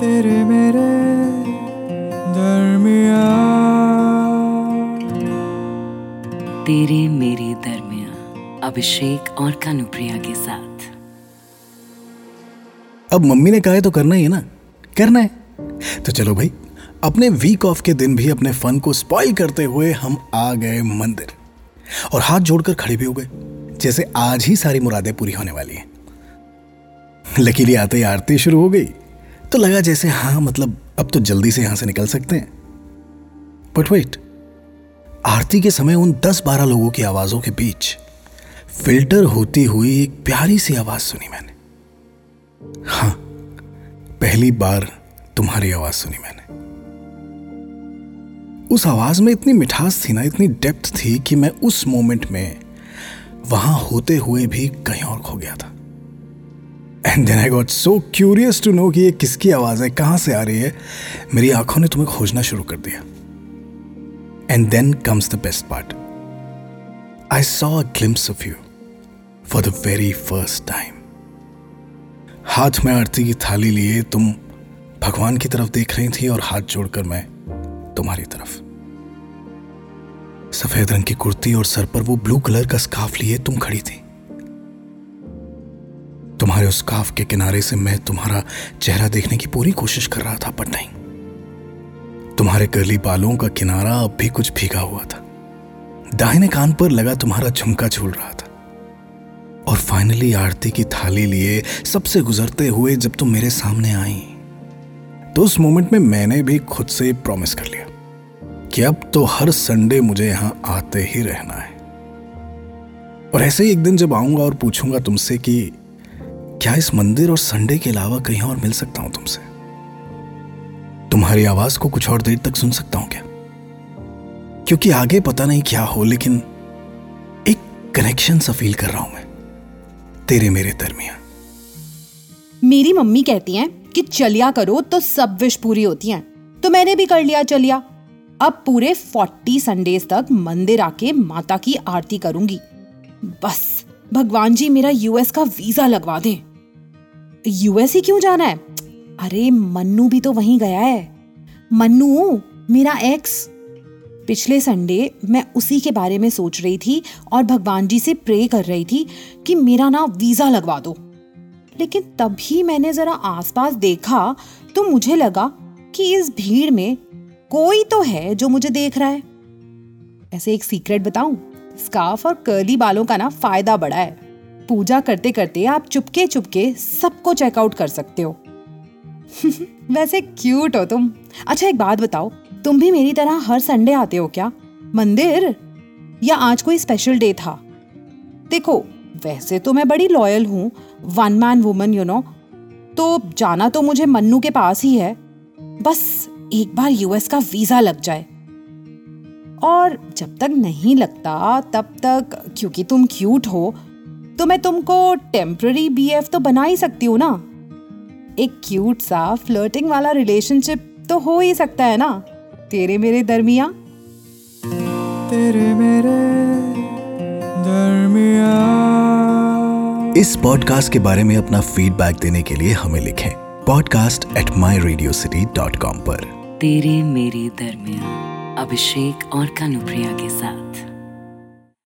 तेरे मेरे दरमिया तेरे मेरे दरमिया अभिषेक और कानुप्रिया के साथ। अब मम्मी ने कहा है तो करना ही है ना? करना है। तो चलो भाई अपने वीक ऑफ़ के दिन भी अपने फन को स्पॉइल करते हुए हम आ गए मंदिर। और हाथ जोड़कर खड़े भी हो गए जैसे आज ही सारी मुरादें पूरी होने वाली हैं। लकीली आते ही आरती शुरू हो गई। तो लगा जैसे हाँ मतलब अब तो जल्दी से यहाँ से निकल सकते हैं। बट वेट आरती के समय उन दस बारह लोगों की आवाजों के बीच फ़िल्टर होती हुई एक प्यारी सी आवाज़ सुनी मैंने। हाँ पहली बार तुम्हारी आवाज़ सुनी मैंने। उस आवाज़ में इतनी मिठास थी ना, इतनी डेप्थ थी कि मैं उस मोमेंट में वहाँ होते हुए भी कहीं और खो गया था। And then I got so curious to know कि ये किसकी आवाज़ है, कहाँ से आ रही है, मेरी आँखों ने तुम्हें खोजना शुरू कर दिया। And then comes the best part I saw a glimpse of you for the very first time हाथ में आरती की थाली लिए तुम भगवान की तरफ़ देख रही थी और हाथ जोड़कर मैं तुम्हारी तरफ़। सफ़ेद रंग की कुर्ती और सर पर वो ब्लू कलर का स्काफ लिए तुम खड़ी थी। तुम्हारे उस स्काफ के किनारे से मैं तुम्हारा चेहरा देखने की पूरी कोशिश कर रहा था, पर नहीं। तुम्हारे करली बालों का किनारा अब भी कुछ भीगा हुआ था। दाहिने कान पर लगा तुम्हारा झुमका झूल रहा था। और फाइनली आरती की थाली लिए सबसे गुजरते हुए जब तुम मेरे सामने आई तो उस मोमेंट में मैंने भी खुद से प्रॉमिस कर लिया कि अब तो हर संडे मुझे यहाँ आते ही रहना है। और ऐसे ही एक दिन जब आऊँगा और पूछूँगा तुमसे कि क्या इस मंदिर और संडे के अलावा कहीं और मिल सकता हूँ तुमसे? तुम्हारी आवाज़ को कुछ और देर तक सुन सकता हूँ क्या? क्योंकि आगे पता नहीं क्या हो, लेकिन एक कनेक्शन सा फील कर रहा हूँ मैं। तेरे मेरे दरमिया मेरी मम्मी कहती हैं कि चलिया करो तो सब विश पूरी होती हैं। तो मैंने भी कर लिया चलिया। अब पूरे फोर्टी संडेज तक मंदिर आके माता की आरती करूँगी। बस, भगवान जी मेरा यूएस का वीज़ा लगवा दें। यूएस ही क्यों जाना है? अरे, मन्नू भी तो वहीं गया है। मन्नू, मेरा एक्स पिछले संडे मैं उसी के बारे में सोच रही थी और भगवान जी से प्रे कर रही थी कि मेरा ना वीज़ा लगवा दो। लेकिन तभी मैंने जरा आसपास देखा तो मुझे लगा कि इस भीड़ में कोई तो है जो मुझे देख रहा है। ऐसे एक सीक्रेट बताऊँ? स्कार्फ और कर्ली बालों का ना फ़ायदा बड़ा है। पूजा करते करते आप चुपके चुपके सबको चेकआउट कर सकते हो। वैसे क्यूट हो तुम। अच्छा एक बात बताओ, तुम भी मेरी तरह हर संडे आते हो क्या? मंदिर? या आज कोई स्पेशल डे था? देखो, वैसे तो मैं बड़ी लॉयल हूँ one man woman you know तो जाना तो मुझे मन्नू के पास ही है। बस एक बार यूएस का वीज़ा लग जाए। और जब तक नहीं लगता, तब तक, क्योंकि तुम क्यूट हो तो मैं तुमको टेम्पररी बीएफ तो बना ही सकती हूँ ना? एक क्यूट सा फ्लर्टिंग वाला रिलेशनशिप तो हो ही सकता है ना? तेरे मेरे दरमिया? तेरे मेरे दरमिया। इस पॉडकास्ट के बारे में अपना फीडबैक देने के लिए हमें लिखें podcast at my Radio City dot com पर। तेरे मेरे दरमिया अभिषेक और कानुप्रिया के साथ।